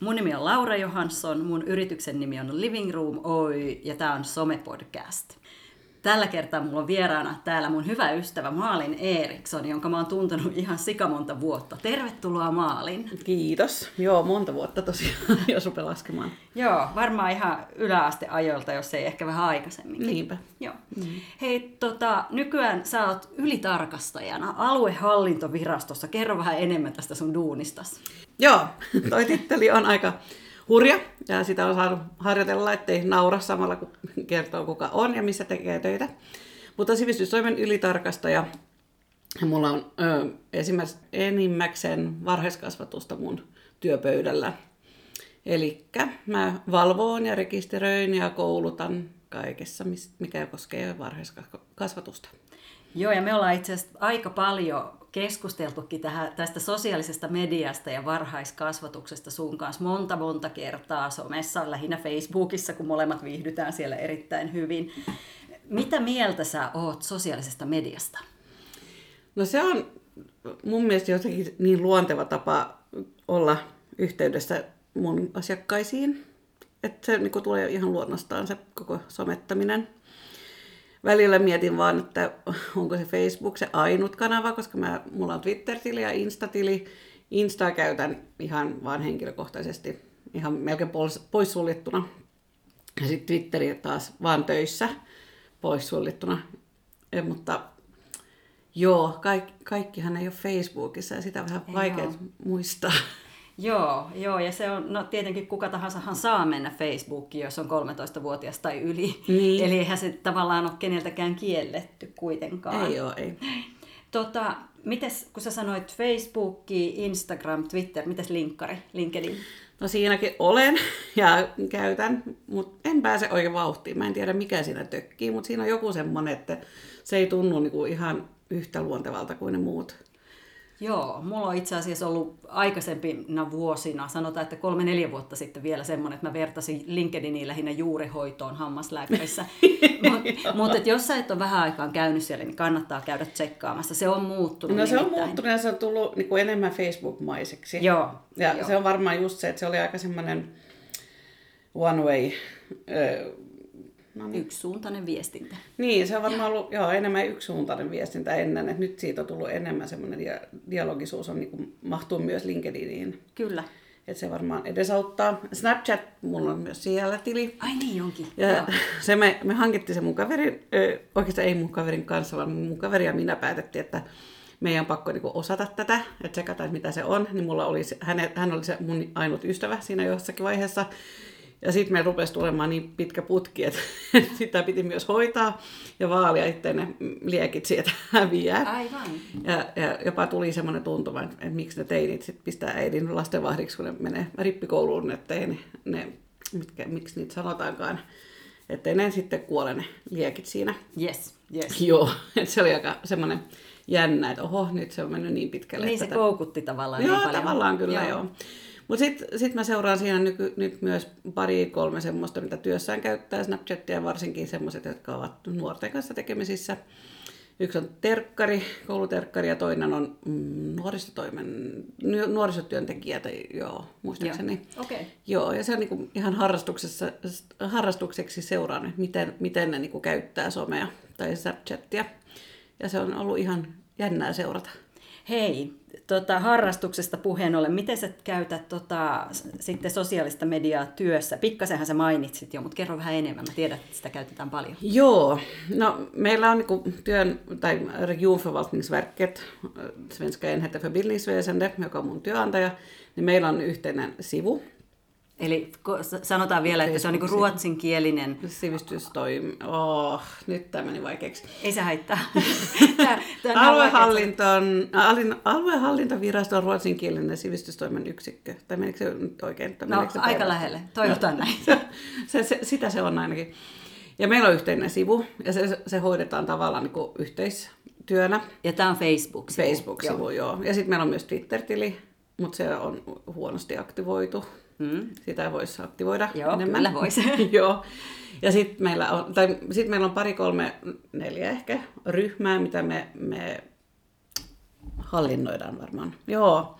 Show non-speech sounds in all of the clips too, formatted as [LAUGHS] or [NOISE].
Mun nimi on Laura Johansson, mun yrityksen nimi on Living Room Oy ja tämä on Some-podcast. Tällä kertaa mulla on vieraana täällä mun hyvä ystävä Maalin Eriksson, jonka mä oon tuntenut ihan sikamonta vuotta. Tervetuloa Maalin. Kiitos. Joo, monta vuotta tosiaan, [LAUGHS] jos rupeaa laskemaan. Joo, varmaan ihan yläasteajoilta, jos ei ehkä vähän aikaisemmin. Niinpä. Joo. Mm. Hei, tota, nykyään sä oot ylitarkastajana aluehallintovirastossa. Kerro vähän enemmän tästä sun duunistas. Joo, toi titteli on aika hurja ja sitä on saanut harjoitella, ettei naura samalla kun kertoo kuka on ja missä tekee töitä. Mutta sivistystoimen ylitarkastaja, ja mulla on ö, esimerkiksi enimmäkseen varhaiskasvatusta mun työpöydällä. Eli mä valvoon ja rekisteröin ja koulutan kaikessa, mikä koskee varhaiskasvatusta. Joo, ja me ollaan itse asiassa aika paljon keskusteltukin tähän, tästä sosiaalisesta mediasta ja varhaiskasvatuksesta sun kanssa monta monta kertaa somessa, lähinnä Facebookissa, kun molemmat viihdytään siellä erittäin hyvin. Mitä mieltä sä oot sosiaalisesta mediasta? No se on mun mielestä jotenkin niin luonteva tapa olla yhteydessä mun asiakkaisiin, että se niin tulee ihan luonnostaan se koko somettaminen välillä mietin vaan, että onko se Facebook se ainut kanava, koska mä, mulla on Twitter-tili ja Insta-tili. Instaa käytän ihan vaan henkilökohtaisesti, ihan melkein poissuljettuna. Ja sitten Twitteri taas vaan töissä poissuljettuna. Ja, mutta joo, kaikki, kaikkihan ei ole Facebookissa ja sitä on vähän vaikea muistaa. Joo, joo, ja se on, no tietenkin kuka tahansahan saa mennä Facebookiin, jos on 13-vuotias tai yli. Niin. Eli eihän se tavallaan ole keneltäkään kielletty kuitenkaan. Ei ole, ei. Tota, mites, kun sä sanoit Facebook, Instagram, Twitter, mites linkkari, LinkedIn? No siinäkin olen [LAUGHS] ja käytän, mutta en pääse oikein vauhtiin. Mä en tiedä mikä siinä tökkii, mutta siinä on joku semmoinen, että se ei tunnu niinku ihan yhtä luontevalta kuin ne muut. Joo, mulla on itse asiassa ollut aikaisempina vuosina, sanotaan, että kolme-neljä vuotta sitten vielä semmoinen, että mä vertasin LinkedIniin lähinnä juurihoitoon hammaslääkärissä. Mutta [LAUGHS] mut, jos sä et ole vähän aikaan käynyt siellä, niin kannattaa käydä tsekkaamassa. Se on muuttunut. No se on muuttunut ja se on tullut niin kuin enemmän Facebook-maiseksi. Joo. Ja joo. se on varmaan just se, että se oli aika semmoinen one way No niin. Yksisuuntainen viestintä. Niin, se on varmaan ollut joo, enemmän yksisuuntainen viestintä ennen, että nyt siitä on tullut enemmän semmoinen dia- dialogisuus on, niin kuin, mahtuu myös LinkedIniin. Kyllä. Että se varmaan edesauttaa. Snapchat, mulla on myös siellä tili. Ai niin onkin. Ja [LAUGHS] se me, me hankittiin se mun kaverin, oikeastaan ei mun kaverin kanssa, vaan mun kaveri ja minä päätettiin, että meidän on pakko niin osata tätä, että tsekata, mitä se on. Niin mulla oli, hän, hän oli se mun ainut ystävä siinä jossakin vaiheessa. Ja sitten me rupesi tulemaan niin pitkä putki, että [LAUGHS] sitä piti myös hoitaa ja vaalia, ettei ne liekit sieltä [LAUGHS] häviää. Aivan. Ja, ja jopa tuli semmoinen tuntuma, että, että miksi ne teinit sit pistää äidin lastenvahdiksi, kun ne menee rippikouluun, ettei ne, ne mitkä, miksi niitä sanotaankaan, ettei ne sitten kuole ne liekit siinä. Yes, yes. Joo, [LAUGHS] että se oli aika semmoinen jännä, että oho, nyt se on mennyt niin pitkälle. Niin se tätä... koukutti tavallaan joo, niin paljon. tavallaan kyllä joo. joo. Mutta sitten sit mä seuraan siinä nyky, nyt myös pari kolme semmoista, mitä työssään käyttää Snapchatia, varsinkin semmoiset, jotka ovat nuorten kanssa tekemisissä. Yksi on terkkari, kouluterkkari ja toinen on mm, nuorisotoimen, nuorisotyöntekijä, tai joo, muistaakseni. Joo. Okay. joo, ja se on niinku ihan harrastuksessa, harrastukseksi seuraan, miten, miten ne niinku käyttää somea tai Snapchatia. Ja se on ollut ihan jännää seurata. Hei, tota, harrastuksesta puheen ollen, miten sä käytät tota, sitten sosiaalista mediaa työssä? Pikkasenhan sä mainitsit jo, mutta kerro vähän enemmän. Mä tiedän, että sitä käytetään paljon. Joo, no meillä on niin työn, tai regionförvaltningsverket, Svenska enheten för joka on mun työnantaja, niin meillä on yhteinen sivu, Eli sanotaan vielä, että se on niin ruotsinkielinen... Sivistystoimi. Oh, nyt tämä meni vaikeaksi. Ei se haittaa. [LAUGHS] Aluehallinton, aluehallintovirasto on ruotsinkielinen sivistystoimen yksikkö. Tai menikö se nyt oikein? No, se aika päivä? lähelle. Toivotaan näin. [LAUGHS] se, se, sitä se on ainakin. Ja meillä on yhteinen sivu, ja se, se hoidetaan tavallaan niin kuin yhteistyönä. Ja tämä on Facebook-sivu. Facebook-sivu, joo. joo. Ja sitten meillä on myös Twitter-tili, mutta se on huonosti aktivoitu. Mm. Sitä voisi aktivoida Joo, enemmän. kyllä voisi. [LAUGHS] Joo. Ja sitten meillä, on, tai sit meillä on pari, kolme, neljä ehkä ryhmää, mitä me, me hallinnoidaan varmaan. Joo.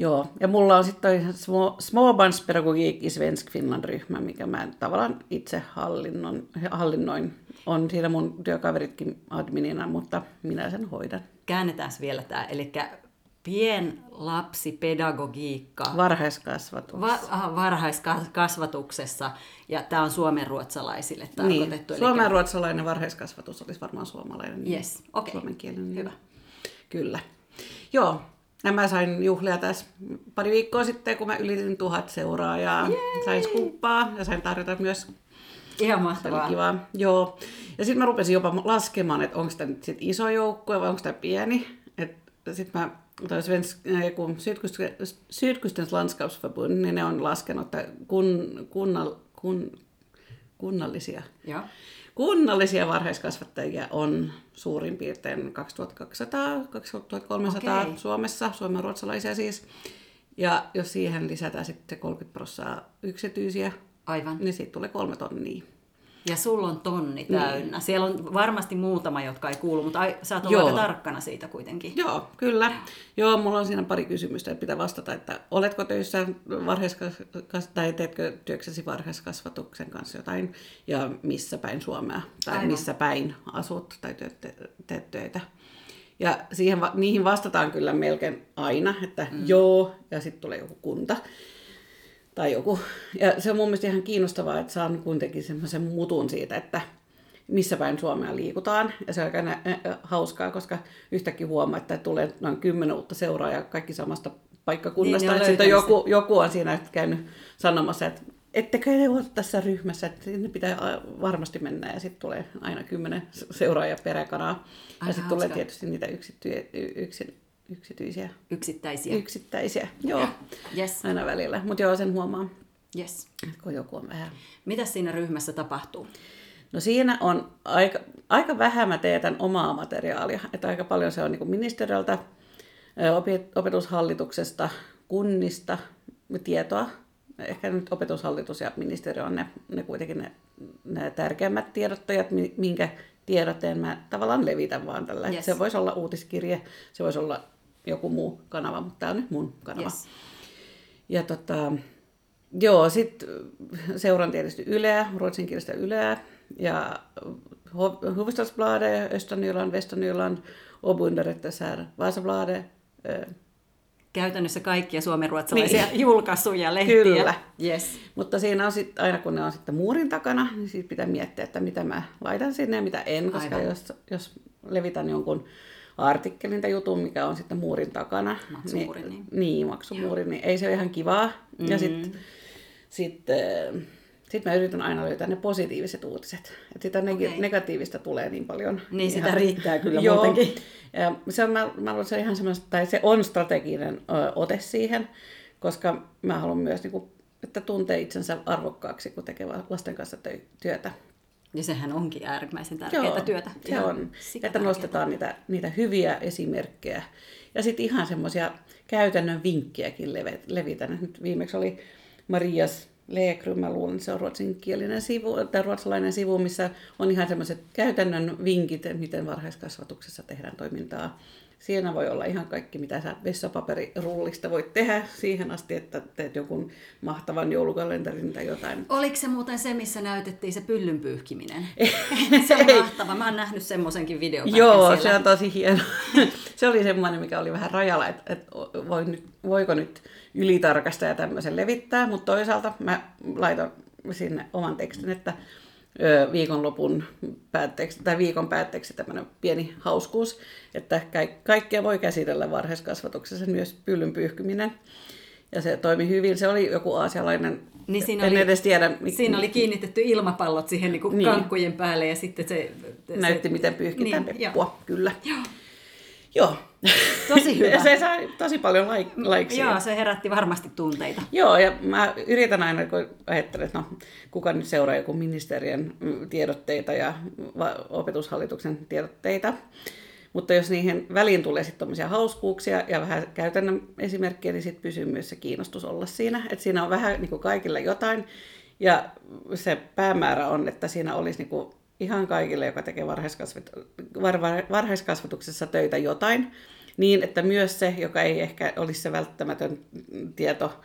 Joo, ja mulla on sitten Småbarnspedagogik i Svensk Finland-ryhmä, mikä mä tavallaan itse hallinnon, hallinnoin. On siinä mun työkaveritkin adminina, mutta minä sen hoidan. Käännetään vielä tämä, eli pienlapsipedagogiikka Varhaiskasvatus. va- aha, varhaiskasvatuksessa, ja tämä on suomenruotsalaisille tarkoitettu. Niin, suomen ruotsalainen varhaiskasvatus olisi varmaan suomalainen. niin Yes, okei. Suomenkielinen. Hyvä. Kyllä. Joo, ja mä sain juhlia tässä pari viikkoa sitten, kun mä ylitin tuhat seuraajaa. Jee! Sain skuppaa ja sain tarjota myös Ihan oli mahtavaa. kiva. Joo. Ja sitten mä rupesin jopa laskemaan, että onko tämä nyt sit iso joukkue vai onko tämä pieni. Sitten mä tai Svensk, äh, kun Sydkustens landskapsförbund, niin ne on laskenut, että kun, kunnal, kun, kunnallisia, Joo. kunnallisia varhaiskasvattajia on suurin piirtein 2200, 2300 Okei. Suomessa, suomen ruotsalaisia siis. Ja jos siihen lisätään sitten 30 prosenttia yksityisiä, Aivan. niin siitä tulee kolme tonnia. Ja sulla on tonni täynnä. Niin. Siellä on varmasti muutama, jotka ei kuulu, mutta ai, sä oot ollut aika tarkkana siitä kuitenkin. Joo, kyllä. Joo, mulla on siinä pari kysymystä, että pitää vastata, että oletko töissä varhaiskas- tai teetkö työksesi varhaiskasvatuksen kanssa jotain ja missä päin Suomea tai Aivan. Missä päin asut tai teet, te- teet töitä. Ja siihen, niihin vastataan kyllä melkein aina, että mm. joo, ja sitten tulee joku kunta tai joku. Ja se on mun mielestä ihan kiinnostavaa, että saan kuitenkin semmoisen mutun siitä, että missä päin Suomea liikutaan. Ja se on aika nä- hauskaa, koska yhtäkkiä huomaa, että tulee noin kymmenen uutta seuraajaa kaikki samasta paikkakunnasta. Niin, ne sitten joku, joku on siinä käynyt sanomassa, että ettekö te ole tässä ryhmässä, että sinne pitää varmasti mennä. Ja sitten tulee aina kymmenen seuraajaa peräkanaa. Ja sitten tulee tietysti niitä yksity- yksin, yksityisiä, Yksittäisiä. yksittäisiä. Joo, Yes. aina välillä. Mutta joo, sen huomaa, yes. kun joku on vähän Mitä siinä ryhmässä tapahtuu? No siinä on aika, aika vähän mä teetän omaa materiaalia, että aika paljon se on niin ministeriöltä, opetushallituksesta, kunnista tietoa. Ehkä nyt opetushallitus ja ministeriö on ne, ne kuitenkin ne, ne tärkeimmät tiedottajat, mi- minkä tiedotteen mä tavallaan levitän vaan tällä. Yes. Se voisi olla uutiskirje, se voisi olla joku muu kanava, mutta tämä on nyt mun kanava. Yes. Ja tota, joo, sitten seuran tietysti Yleä, ruotsinkielistä Yleä, ja Hufvudstadsbladet, Östernyland, Västernyland, här, Vasabladet. Käytännössä kaikkia suomenruotsalaisia Niin. julkaisuja, lehtiä. Kyllä. Yes. Mutta siinä on sit, aina kun ne on sitten muurin takana, niin siitä pitää miettiä, että mitä mä laitan sinne ja mitä en, koska Aivan. jos, jos levitän jonkun artikkelin tai jutun, mikä on sitten muurin takana, Maksumuuri, niin, niin. niin, maksumuuri, niin ei se ole ihan kivaa. Mm-hmm. Ja sitten sit, äh, sit mä yritän aina löytää ne positiiviset uutiset. Että sitä neg- Okei. negatiivista tulee niin paljon. Niin, sitä Ihan- riittää kyllä Joo. muutenkin. Ja se on, mä, mä se on ihan tai se on strateginen ö, ote siihen, koska mä haluan myös, niin kuin, että tuntee itsensä arvokkaaksi, kun tekee lasten kanssa työtä. Ja sehän onkin äärimmäisen tärkeää työtä. se Ihan on. Että nostetaan niitä, niitä hyviä esimerkkejä. Ja sitten ihan semmoisia käytännön vinkkejäkin levitän. Nyt viimeksi oli Marias Lekrum, mä luulen, että se on ruotsinkielinen sivu, tai ruotsalainen sivu, missä on ihan semmoiset käytännön vinkit, miten varhaiskasvatuksessa tehdään toimintaa. Siinä voi olla ihan kaikki, mitä sä vessapaperirullista voit tehdä siihen asti, että teet jonkun mahtavan joulukalenterin tai jotain. Oliko se muuten se, missä näytettiin se pyllyn pyyhkiminen? [LAUGHS] se on mahtava. Mä oon nähnyt semmoisenkin videopätkän Joo, siellä. se on tosi hieno. [LAUGHS] se oli semmoinen, mikä oli vähän rajalla, että, että voi nyt, voiko nyt ylitarkastaa ja tämmöisen levittää, mutta toisaalta mä laitan sinne oman tekstin, että viikonlopun päätteeksi, tai viikon päätteeksi tämmöinen pieni hauskuus, että ka- kaikkea voi käsitellä varhaiskasvatuksessa, myös pyllyn pyyhkyminen. Ja se toimi hyvin. Se oli joku aasialainen, Niin siinä en oli- edes tiedä. Siinä oli kiinnitetty ilmapallot siihen niin Niin. kankkujen päälle ja sitten se... se Näytti, miten pyyhkitään niin, peppua, joo. kyllä. Joo. Tosi [LAUGHS] hyvä. Ja se sai tosi paljon laik- laiksia. Joo, se herätti varmasti tunteita. Joo, ja mä yritän aina, kun ajattelen, että no, kuka nyt seuraa joku ministeriön mm, tiedotteita ja opetushallituksen tiedotteita. Mutta jos niihin väliin tulee sitten tommosia hauskuuksia ja vähän käytännön esimerkkejä, niin sitten pysyy myös se kiinnostus olla siinä. Että siinä on vähän niin kuin kaikilla jotain. Ja se päämäärä on, että siinä olisi niin kuin ihan kaikille, joka tekee varhaiskasvat- var- var- varhaiskasvatuksessa töitä jotain. niin, että myös se, joka ei ehkä olisi se välttämätön tieto,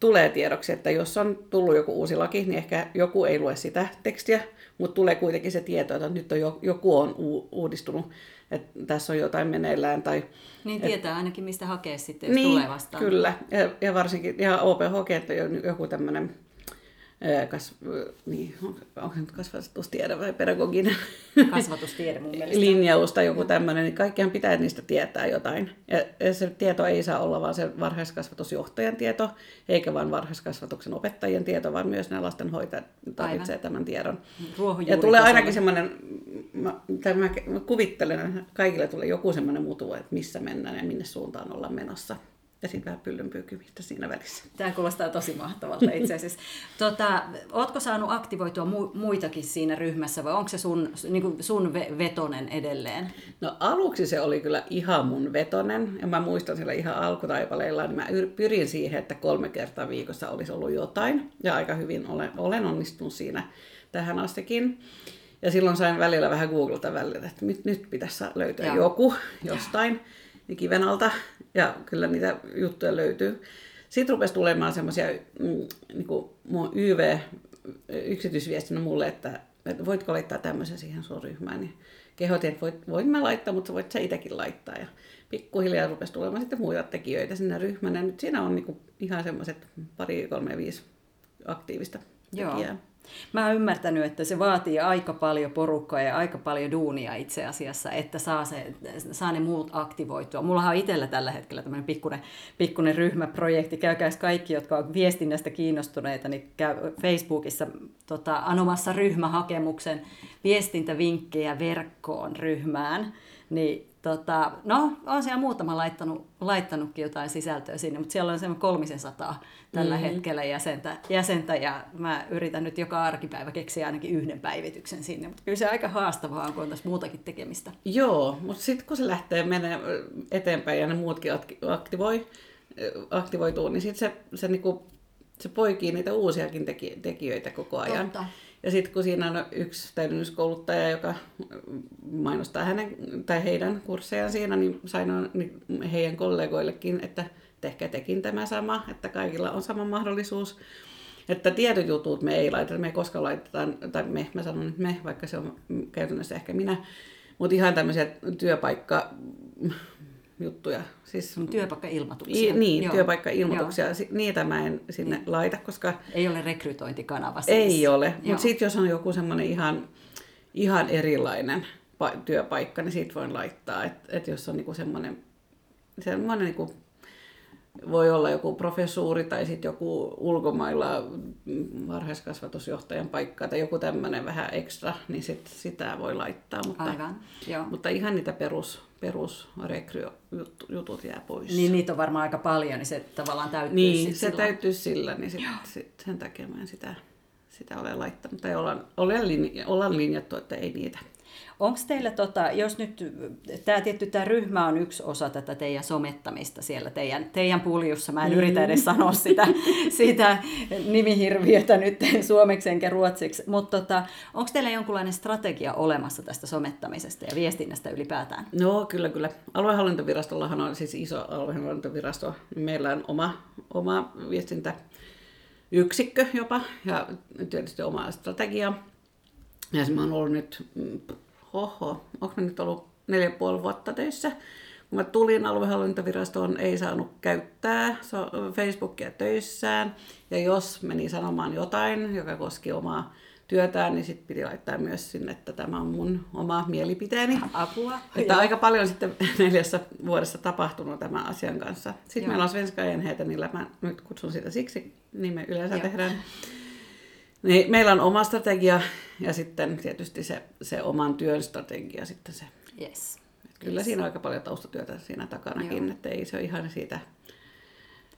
tulee tiedoksi, että jos on tullut joku uusi laki, niin ehkä joku ei lue sitä tekstiä, mutta tulee kuitenkin se tieto, että nyt on joku on uudistunut, että tässä on jotain meneillään. Tai, niin tietää et, ainakin, mistä hakee sitten, jos niin, tulee vastaan. kyllä. Ja, ja varsinkin, ja OPHG, että joku tämmöinen kas, niin, onko se nyt kasvatustiede vai pedagoginen kasvatustiede mun mielestä. linjaus tai joku tämmöinen, niin kaikkihan pitää niistä tietää jotain. Ja se tieto ei saa olla vain se varhaiskasvatusjohtajan tieto, eikä vain varhaiskasvatuksen opettajien tieto, vaan myös nämä lastenhoitajat tarvitsee Aivan. tämän tiedon. Ja tulee ainakin semmoinen, mä, mä, mä kuvittelen, että kaikille tulee joku semmoinen mutu, että missä mennään ja minne suuntaan ollaan menossa ja sitten vähän pyllynpyykkimistä siinä välissä. Tämä kuulostaa tosi mahtavalta itse asiassa. [LAUGHS] tota, ootko saanut aktivoitua mu- muitakin siinä ryhmässä vai onko se sun, niin kuin sun vetonen edelleen? No aluksi se oli kyllä ihan mun vetonen ja mä muistan siellä ihan alkutaipaleilla, niin mä pyrin siihen, että kolme kertaa viikossa olisi ollut jotain ja aika hyvin olen, olen onnistunut siinä tähän astikin. Ja silloin sain välillä vähän googlata välillä, että nyt, nyt pitäisi löytää Joo. joku jostain kiven alta. Ja kyllä niitä juttuja löytyy. Sitten rupesi tulemaan semmoisia mm, niin YV yksityisviestinä mulle, että, että voitko laittaa tämmöisen siihen sun ryhmään. Niin kehotin, että voit, voin mä laittaa, mutta voit sä itsekin laittaa. Ja pikkuhiljaa rupesi tulemaan sitten muita tekijöitä sinne ryhmään. Ja nyt siinä on niin kuin ihan semmoiset pari, kolme, viisi aktiivista Joo. Mä oon ymmärtänyt, että se vaatii aika paljon porukkaa ja aika paljon duunia itse asiassa, että saa, se, saa ne muut aktivoitua. Mulla on itsellä tällä hetkellä tämmöinen pikkuinen, pikkuinen ryhmäprojekti. Käykääs kaikki, jotka on viestinnästä kiinnostuneita, niin käy Facebookissa tota, anomassa ryhmähakemuksen viestintävinkkejä verkkoon ryhmään. Niin Tota, no, on siellä muutama laittanut, laittanutkin jotain sisältöä sinne, mutta siellä on semmoinen kolmisen sataa tällä mm. hetkellä jäsentä, jäsentä, ja mä yritän nyt joka arkipäivä keksiä ainakin yhden päivityksen sinne, mutta kyllä se aika haastavaa kun on tässä muutakin tekemistä. Joo, mutta sitten kun se lähtee menemään eteenpäin ja ne muutkin aktivoi, aktivoituu, niin sitten se, se, niinku, se poikii niitä uusiakin tekijöitä koko ajan. Totta. Ja sitten kun siinä on yksi täydennyskouluttaja, joka mainostaa hänen tai heidän kurssejaan siinä, niin sain niin heidän kollegoillekin, että tehkää tekin tämä sama, että kaikilla on sama mahdollisuus. Että tietyt jutut me ei laiteta, me ei koskaan laitetaan, tai me, mä sanon nyt me, vaikka se on käytännössä ehkä minä, mutta ihan tämmöisiä työpaikka juttuja. Siis, työpaikka-ilmoituksia. niin, Joo. työpaikka-ilmoituksia. Joo. Niitä mä en sinne niin. laita, koska... Ei ole rekrytointikanava siis. Ei ole, mutta sitten jos on joku semmoinen ihan, ihan erilainen työpaikka, niin siitä voin laittaa. Että et jos on niinku semmoinen, semmoinen niinku, voi olla joku professuuri tai sitten joku ulkomailla varhaiskasvatusjohtajan paikka tai joku tämmöinen vähän ekstra, niin sit sitä voi laittaa. Mutta, Aivan, joo. mutta ihan niitä perus, perusrekryjutut jää pois. Niin niitä on varmaan aika paljon, niin se tavallaan täytyy Niin, se sillä. täytyy sillä, niin sit, sit sen takia mä en sitä, sitä ole laittanut. Tai ollaan, ollaan linjattu, että ei niitä Onko teillä, tota, jos nyt tämä tietty tämä ryhmä on yksi osa tätä teidän somettamista siellä teidän, teidän puljussa, mä en mm. yritä edes sanoa sitä, sitä nimihirviötä nyt [LAUGHS] suomeksi enkä ruotsiksi, mutta tota, onko teillä jonkunlainen strategia olemassa tästä somettamisesta ja viestinnästä ylipäätään? No kyllä, kyllä. Aluehallintovirastollahan on siis iso aluehallintovirasto, meillä on oma, oma viestintä yksikkö jopa ja tietysti oma strategia. Ja se oon ollut nyt mm, oho, onko mä nyt ollut neljä puoli vuotta töissä. Kun mä tulin aluehallintovirastoon, ei saanut käyttää Facebookia töissään. Ja jos meni sanomaan jotain, joka koski omaa työtään, niin sitten piti laittaa myös sinne, että tämä on mun oma mielipiteeni. Apua. Että aika paljon sitten [LAUGHS] neljässä vuodessa tapahtunut tämän asian kanssa. Sitten Joo. meillä on Svenska Enheitä, niillä mä nyt kutsun sitä siksi, niin me yleensä Joo. tehdään. Niin, meillä on oma strategia ja sitten tietysti se, se oman työn strategia sitten se. Yes. kyllä yes. siinä on aika paljon taustatyötä siinä takanakin, Joo. että ei se ole ihan siitä,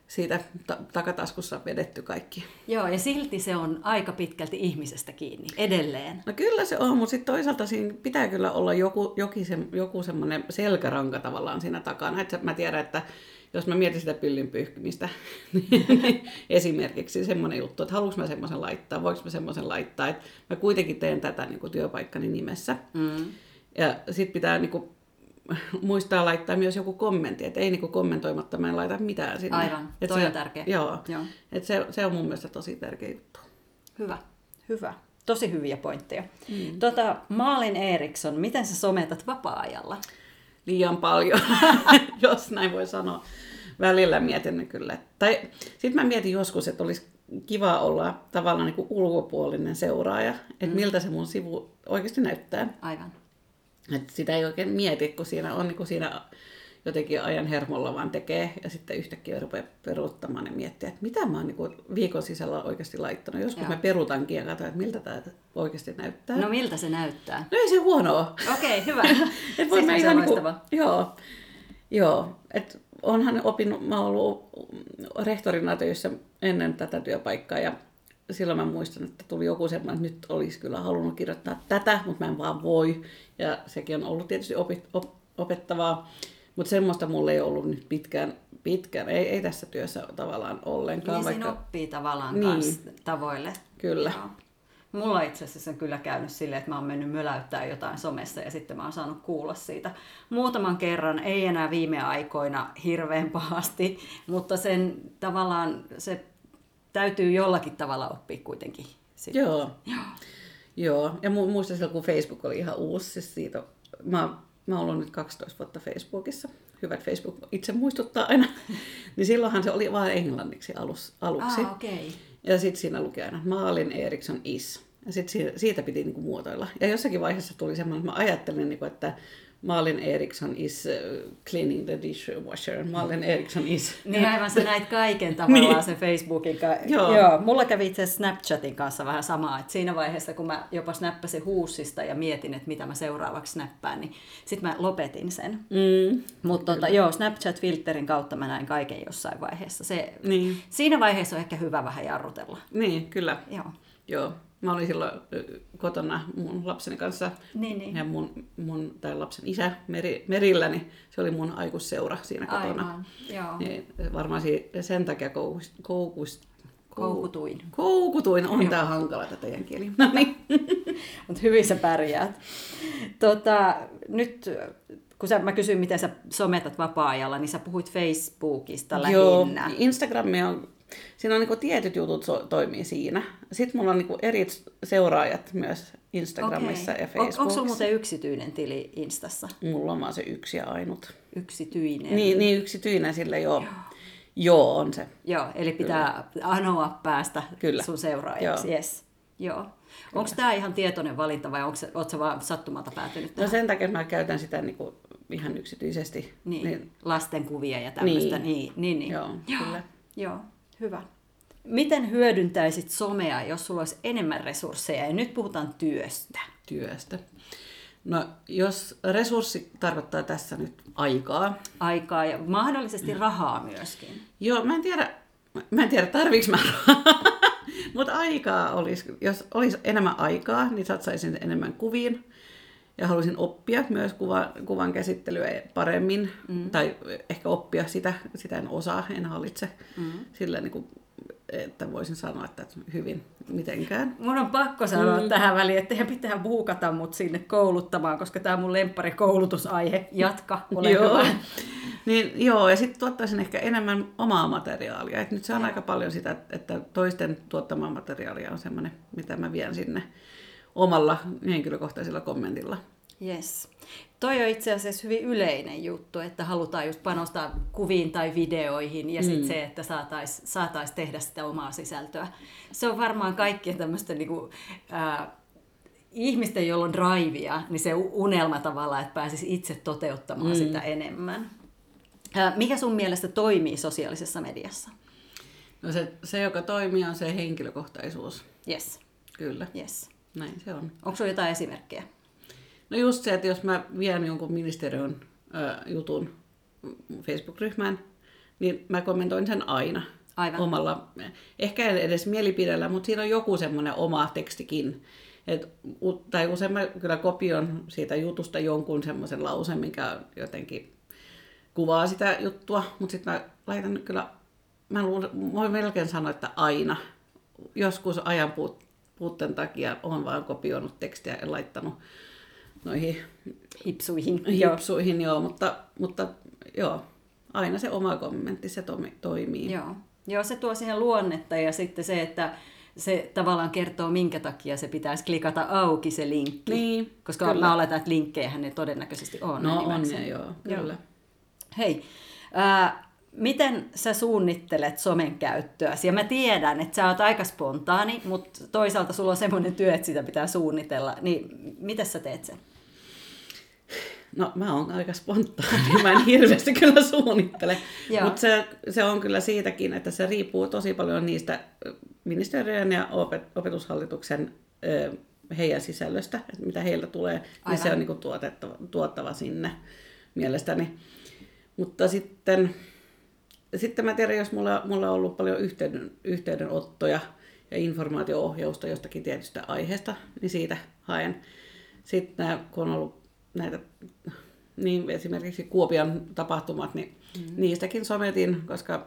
siitä ta- takataskussa vedetty kaikki. Joo, ja silti se on aika pitkälti ihmisestä kiinni, edelleen. No kyllä se on, mutta sitten toisaalta siinä pitää kyllä olla joku, joku, se, joku semmoinen selkäranka tavallaan siinä takana. Että mä tiedän, että jos mä mietin sitä pyllin pyyhkimistä, [LAUGHS] niin esimerkiksi semmoinen juttu, että haluanko mä semmoisen laittaa, voiko mä semmoisen laittaa, että mä kuitenkin teen tätä niin kuin työpaikkani nimessä. Mm. Ja sitten pitää niin kuin, [LAUGHS] muistaa laittaa myös joku kommentti, että ei niinku kommentoimatta mä en laita mitään sinne. Aivan, Et toi se, on tärkeä. Joo, Joo. Et se, se on mun mielestä tosi tärkeä juttu. Hyvä, hyvä. Tosi hyviä pointteja. Mm. Tota, Maalin Eriksson, miten sä sometat vapaa-ajalla? Liian paljon, [LAUGHS] jos näin voi sanoa. Välillä mietin kyllä. Tai sitten mä mietin joskus, että olisi kiva olla tavallaan niin kuin ulkopuolinen seuraaja, että mm. miltä se mun sivu oikeasti näyttää. Aivan. Et sitä ei oikein mieti, kun siinä on niin kuin siinä jotenkin ajan hermolla vaan tekee ja sitten yhtäkkiä rupeaa peruuttamaan ja miettiä, että mitä mä oon niin viikon sisällä oikeasti laittanut. Joskus Joo. mä peruutankin ja katson, että miltä tämä oikeasti näyttää. No miltä se näyttää? no ei se huonoa. Okei, okay, hyvä. [LAUGHS] Et voi Siis mä ihan niinku, loistavaa. joo, joo. Et onhan opinut, mä oon ollut rehtorina töissä ennen tätä työpaikkaa ja silloin mä muistan, että tuli joku semmoinen, että nyt olisi kyllä halunnut kirjoittaa tätä, mutta mä en vaan voi. Ja sekin on ollut tietysti opit, op, opettavaa, mutta semmoista mulla ei ollut nyt pitkään, pitkään ei, ei tässä työssä tavallaan ollenkaan. Niin siinä oppii tavallaan Niin. kans tavoille. Kyllä. Joo. Mulla itse asiassa on kyllä käynyt silleen, että mä oon mennyt möläyttää jotain somessa ja sitten mä oon saanut kuulla siitä muutaman kerran, ei enää viime aikoina hirveän pahasti, mutta sen tavallaan se täytyy jollakin tavalla oppia kuitenkin. Sitten. Joo. Joo. Ja mu- muistan silloin, kun Facebook oli ihan uusi, siis siitä, mä, mä oon ollut nyt 12 vuotta Facebookissa. Hyvät Facebook itse muistuttaa aina. [LAUGHS] niin silloinhan se oli vain englanniksi alus, aluksi. Ah. Okay. Ja sitten siinä luki aina Maalin Eriksson is. Ja sitten siitä, siitä piti niinku muotoilla. Ja jossakin vaiheessa tuli semmoinen, että mä ajattelin, niinku, että Malin Eriksson is uh, cleaning the dishwasher. Malin Eriksson is. Niin aivan sä näit kaiken tavallaan Niin. sen Facebookin kanssa. Joo. Joo. Mulla kävi itse Snapchatin kanssa vähän samaa, että siinä vaiheessa kun mä jopa snappasin huussista ja mietin, että mitä mä seuraavaksi snappaan, niin sitten mä lopetin sen. Mm. Mutta tota, joo, Snapchat-filterin kautta mä näin kaiken jossain vaiheessa. Se, Niin. Siinä vaiheessa on ehkä hyvä vähän jarrutella. niin, kyllä. Joo. Joo. Mä olin silloin kotona mun lapseni kanssa Niin, niin. ja mun, mun tai lapsen isä Meri, Merillä, niin se oli mun aikuisseura siinä kotona. Aivan, joo. Niin varmaan sen takia koukust, koukust, Koukutuin. koukutuin on tää hankala tätä teidän kieli. No niin. [LAUGHS] Mutta hyvin sä pärjäät. Tota, nyt kun sä, mä kysyin, miten sä sometat vapaa-ajalla, niin sä puhuit Facebookista Joo, lähinnä. Instagrami on, siinä on niinku tietyt jutut so, toimii siinä. Sitten mulla on niinku eri seuraajat myös Instagramissa Okei. ja On, Facebookissa. onko sulla muuten yksityinen tili Instassa? Mulla on vaan se yksi ja ainut. Yksityinen. Niin, niin yksityinen sille joo. Joo, on se. Joo, eli pitää anoa päästä Kyllä. sun seuraajaksi. Joo. Yes. Joo. Onko tämä ihan tietoinen valinta vai onko sä vaan sattumalta päätynyt No tähän? sen takia mä käytän sitä niinku ihan yksityisesti. Niin, niin lastenkuvia ja tämmöistä. Niin. Niin, niin, niin. Joo, kyllä. Joo, hyvä. Miten hyödyntäisit somea, jos sulla olisi enemmän resursseja? Ja nyt puhutaan työstä. työstä. No, jos resurssi tarkoittaa tässä nyt aikaa. Aikaa ja mahdollisesti rahaa myöskin. Joo, mä en tiedä, mä en tiedä tarviiks mä rahaa. [LAUGHS] Mutta aikaa olisi, jos olisi enemmän aikaa, niin satsaisin enemmän kuviin. Ja haluaisin oppia myös kuva, kuvan käsittelyä paremmin. Mm. Tai ehkä oppia sitä, sitä en osaa, en hallitse. Mm. Sillä niin kuin, että voisin sanoa, että hyvin mitenkään. Mun on pakko sanoa mm. tähän väliin, että teidän pitää buukata mut sinne kouluttamaan, koska tämä on mun lemppari koulutusaihe. Jatka, ole joo. hyvä. Niin, joo, ja sitten tuottaisin ehkä enemmän omaa materiaalia. Et nyt se on aika paljon sitä, että toisten tuottamaa materiaalia on semmoinen, mitä mä vien sinne omalla henkilökohtaisella kommentilla. Yes. Toi on itse asiassa hyvin yleinen juttu, että halutaan just panostaa kuviin tai videoihin ja sitten se, että saataisiin saatais tehdä sitä omaa sisältöä. Se on varmaan kaikkien tämmöisten niinku, ää, ihmisten, joilla on drivea, niin se unelma tavallaan, että pääsisi itse toteuttamaan mm. sitä enemmän. Ää, mikä sun mielestä toimii sosiaalisessa mediassa? No se, se, joka toimii, on se henkilökohtaisuus. Yes, Kyllä, yes. Näin se on. Onko sulla jotain esimerkkejä? No just se, että jos mä vien jonkun ministeriön ö, jutun Facebook-ryhmään, niin mä kommentoin sen aina. Aivan. Omalla, ehkä en edes mielipidellä, mutta siinä on joku semmoinen oma tekstikin. Et, tai usein mä kyllä kopioin siitä jutusta jonkun semmoisen lauseen, mikä jotenkin kuvaa sitä juttua, mutta sitten mä laitan kyllä, mä luulen, voin melkein sanoa, että aina. Joskus ajan puut- puutteen takia olen vaan kopioinut tekstiä ja laittanut noihin Hipsuihin. Joo. hipsuihin, joo, mutta, mutta joo, aina se oma kommentti, se toimi, toimii. Joo. Joo, se tuo siihen luonnetta ja sitten se, että se tavallaan kertoo, minkä takia se pitäisi klikata auki se linkki. Niin, Koska kyllä. mä oletan, että linkkejähän ne todennäköisesti on. No on ne, joo, kyllä. Hei, ää, miten sä suunnittelet somen käyttöäsi? Ja mä tiedän, että sä oot aika spontaani, mutta toisaalta sulla on semmoinen työ, että sitä pitää suunnitella. Niin miten sä teet sen? No mä oon aika spontaani, mä en hirveästi [LAUGHS] kyllä suunnittele. Mutta se, se on kyllä siitäkin, että se riippuu tosi paljon niistä ministeriön ja opet, opetushallituksen ö, heidän sisällöstä, että mitä heiltä tulee, niin Aivan. se on niinku tuotettava, tuottava sinne mielestäni. Mutta sitten, sitten mä tiedän, jos mulla, mulla on ollut paljon yhteyden, yhteydenottoja ja informaatio-ohjausta jostakin tietystä aiheesta, niin siitä haen. Sitten kun on ollut näitä, niin esimerkiksi Kuopion tapahtumat, niin mm. niistäkin sometin, koska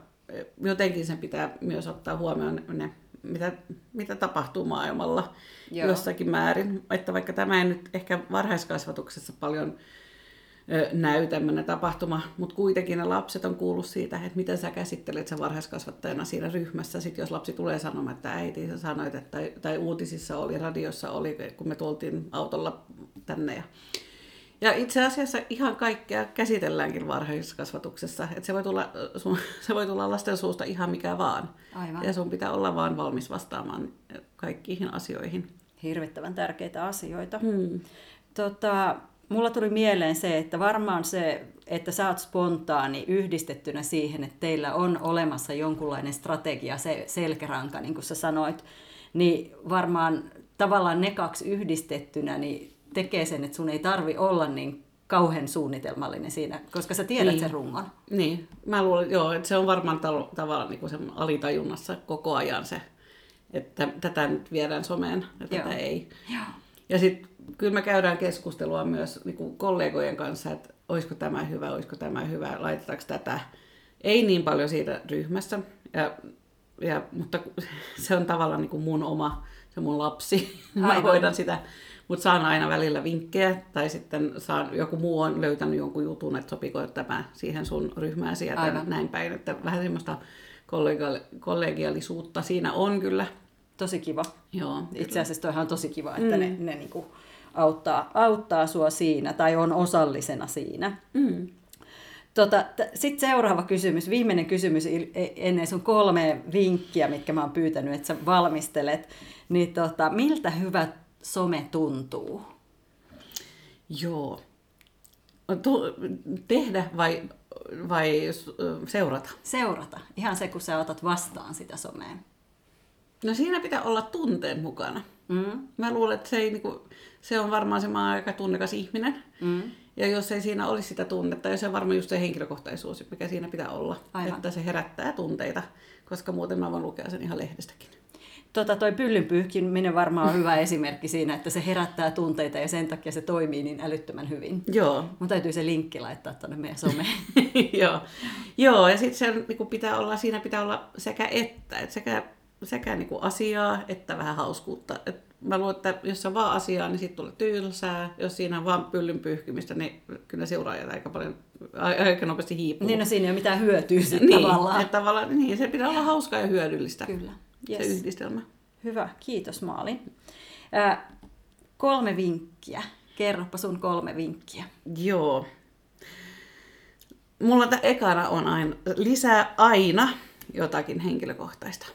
jotenkin sen pitää myös ottaa huomioon ne, mitä, mitä tapahtuu maailmalla Joo. Jossakin määrin. Että vaikka tämä ei nyt ehkä varhaiskasvatuksessa paljon näy tämmöinen tapahtuma, mutta kuitenkin ne lapset on kuullut siitä, että miten sä käsittelet sen varhaiskasvattajana siinä ryhmässä. Sitten jos lapsi tulee sanomaan, että äiti sä sanoit, että, tai, tai uutisissa oli, radiossa oli, kun me tultiin autolla tänne. Ja, ja itse asiassa ihan kaikkea käsitelläänkin varhaiskasvatuksessa. Että se, voi tulla, sun, se voi tulla lasten suusta ihan mikä vaan. Aivan. Ja sun pitää olla vaan valmis vastaamaan kaikkiin asioihin. Hirvittävän tärkeitä asioita. Hmm. Tota, mulla tuli mieleen se, että varmaan se, että sä oot spontaani yhdistettynä siihen, että teillä on olemassa jonkunlainen strategia, se selkäranka, niin kuin sä sanoit, niin varmaan tavallaan ne kaksi yhdistettynä niin tekee sen, että sun ei tarvi olla niin kauhean suunnitelmallinen siinä, koska sä tiedät Niin. sen rungon. Niin, mä luulen, joo, että se on varmaan talo, tavallaan niin kuin sen alitajunnassa koko ajan se, että tätä nyt viedään someen ja tätä Joo. ei. Joo. Ja sitten kyllä me käydään keskustelua myös niin kuin kollegojen kanssa, että olisiko tämä hyvä, olisiko tämä hyvä, laitetaanko tätä. Ei niin paljon siitä ryhmässä, ja, ja, mutta [LAUGHS] se on tavallaan niin kuin mun oma, se mun lapsi. [LAUGHS] Mä hoidan sitä, mutta saan aina välillä vinkkejä, tai sitten saan, joku muu on löytänyt jonkun jutun, että sopiko tämä siihen sun ryhmääsi ja tämän- näin päin. Että vähän semmoista kollegial- kollegiaalisuutta siinä on kyllä. Tosi kiva. Joo, Itse asiassa toihan on tosi kiva, että mm. ne, ne niinku auttaa, auttaa sua siinä tai on osallisena siinä. Mm. Tota, Sitten seuraava kysymys, viimeinen kysymys e- ennen sun kolme vinkkiä, mitkä mä oon pyytänyt, että sä valmistelet. Niin tota, miltä hyvä some tuntuu? Joo. Tu- tehdä vai, vai seurata? Seurata. Ihan se, kun sä otat vastaan sitä somea. No siinä pitää olla tunteen mukana. Mm? Mä luulen, että se, ei, niinku, se on varmaan se aika tunnekas ihminen. Mm? Ja jos ei siinä olisi sitä tunnetta, ja se on varmaan just se henkilökohtaisuus, mikä siinä pitää olla. Aivan. Että se herättää tunteita, koska muuten mä voin lukea sen ihan lehdestäkin. Tota, toi pyllyn pyyhkiminen varmaan on hyvä esimerkki siinä, että se herättää tunteita ja sen takia se toimii niin älyttömän hyvin. Joo. Mun täytyy se linkki laittaa tuonne meidän someen. [LAUGHS] Joo. Joo, ja sitten niin pitää olla, siinä pitää olla sekä että, että sekä, sekä niin kuin asiaa että vähän hauskuutta. Et mä luulen, että jos on vaan asiaa, niin sitten tulee tylsää. Jos siinä on vaan pyllyn pyyhkimistä, niin kyllä seuraajat aika paljon, aika nopeasti hiipuu. niin no siinä ei ole mitään hyötyä sitten niin, tavallaan. Että tavallaan. Niin, se pitää olla hauskaa ja hyödyllistä, Kyllä. se Yes. yhdistelmä. Hyvä, kiitos Maali. Ää, kolme vinkkiä. Kerropa sun kolme vinkkiä. Joo. Mulla ekana on aina, lisää aina jotakin henkilökohtaista.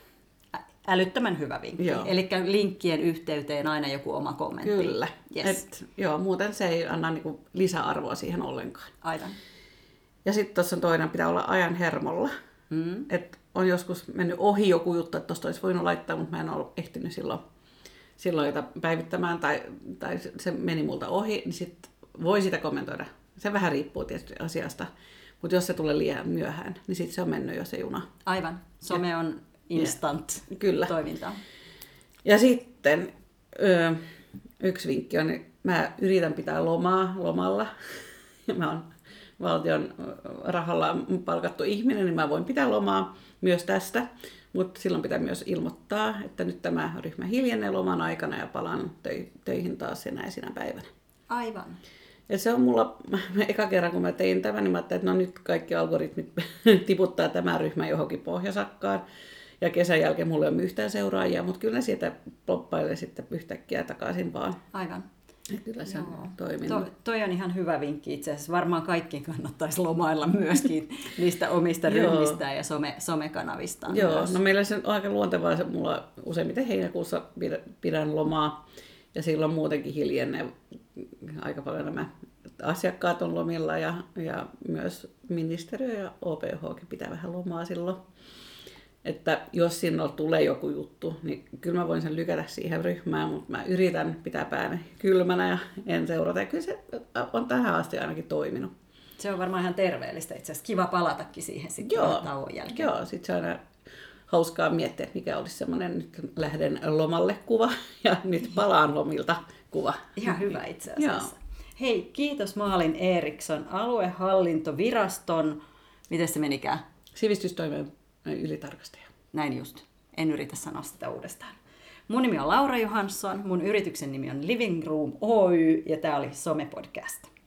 Älyttömän hyvä vinkki. Eli linkkien yhteyteen aina joku oma kommentti. Kyllä. Yes. Et, joo, muuten se ei anna niinku lisäarvoa siihen ollenkaan. Aivan. Ja sitten tuossa on toinen, pitää olla ajan hermolla. Mm. Et on joskus mennyt ohi joku juttu, että tuosta olisi voinut laittaa, mutta mä en ole ehtinyt silloin, silloin jota päivittämään tai, tai se- se meni multa ohi, niin sitten voi sitä kommentoida. Se vähän riippuu tietysti asiasta. Mutta jos se tulee liian myöhään, niin sitten se on mennyt jo se juna. Aivan. Some on instant Kyllä. toimintaa. Ja sitten yksi vinkki on, että mä yritän pitää lomaa lomalla. [LAUGHS] Ja mä oon valtion rahalla palkattu ihminen, niin mä voin pitää lomaa myös tästä. Mutta silloin pitää myös ilmoittaa, että nyt tämä ryhmä hiljenee loman aikana ja palaan töi- töihin taas enää sinä päivänä. Aivan. Ja se on mulla, eka kerran kun mä tein tämän, niin mä ajattelin, että no nyt kaikki algoritmit [LAUGHS] tiputtaa tämä ryhmä johonkin pohjasakkaan. Ja kesän jälkeen mulla ei ole yhtään seuraajia, mutta kyllä ne sieltä ploppailee sitten yhtäkkiä takaisin vaan. Aivan. Kyllä se on Joo. toiminut. To, toi on ihan hyvä vinkki itse asiassa. Varmaan kaikkien kannattaisi lomailla myöskin [LAUGHS] niistä omista Joo. ryhmistään ja some, somekanavistaan. Joo, myös. no meillä se on aika luontevaa, se mulla useimmiten heinäkuussa pidä- pidän lomaa ja silloin muutenkin hiljennee aika paljon nämä asiakkaat on lomilla ja, ja myös ministeriö ja OPHkin pitää vähän lomaa silloin. Että jos sinne tulee joku juttu, niin kyllä mä voin sen lykätä siihen ryhmään, mutta mä yritän pitää pääni kylmänä ja en seurata. Ja kyllä se on tähän asti ainakin toiminut. Se on varmaan ihan terveellistä itse asiassa. Kiva palatakin siihen sitten Joo, tauon jälkeen. joo sit se on aina hauskaa miettiä, että mikä olisi semmoinen nyt lähden lomalle kuva [LAUGHS] ja nyt palaan lomilta kuva. Ihan hyvä itse asiassa. Hei, kiitos Maalin Eriksson, aluehallintoviraston, miten se menikään? Sivistystoimen ylitarkastaja. Näin just. En yritä sanoa sitä uudestaan. Mun nimi on Laura Johansson, mun yrityksen nimi on Living Room Oy ja tämä oli Some Podcast.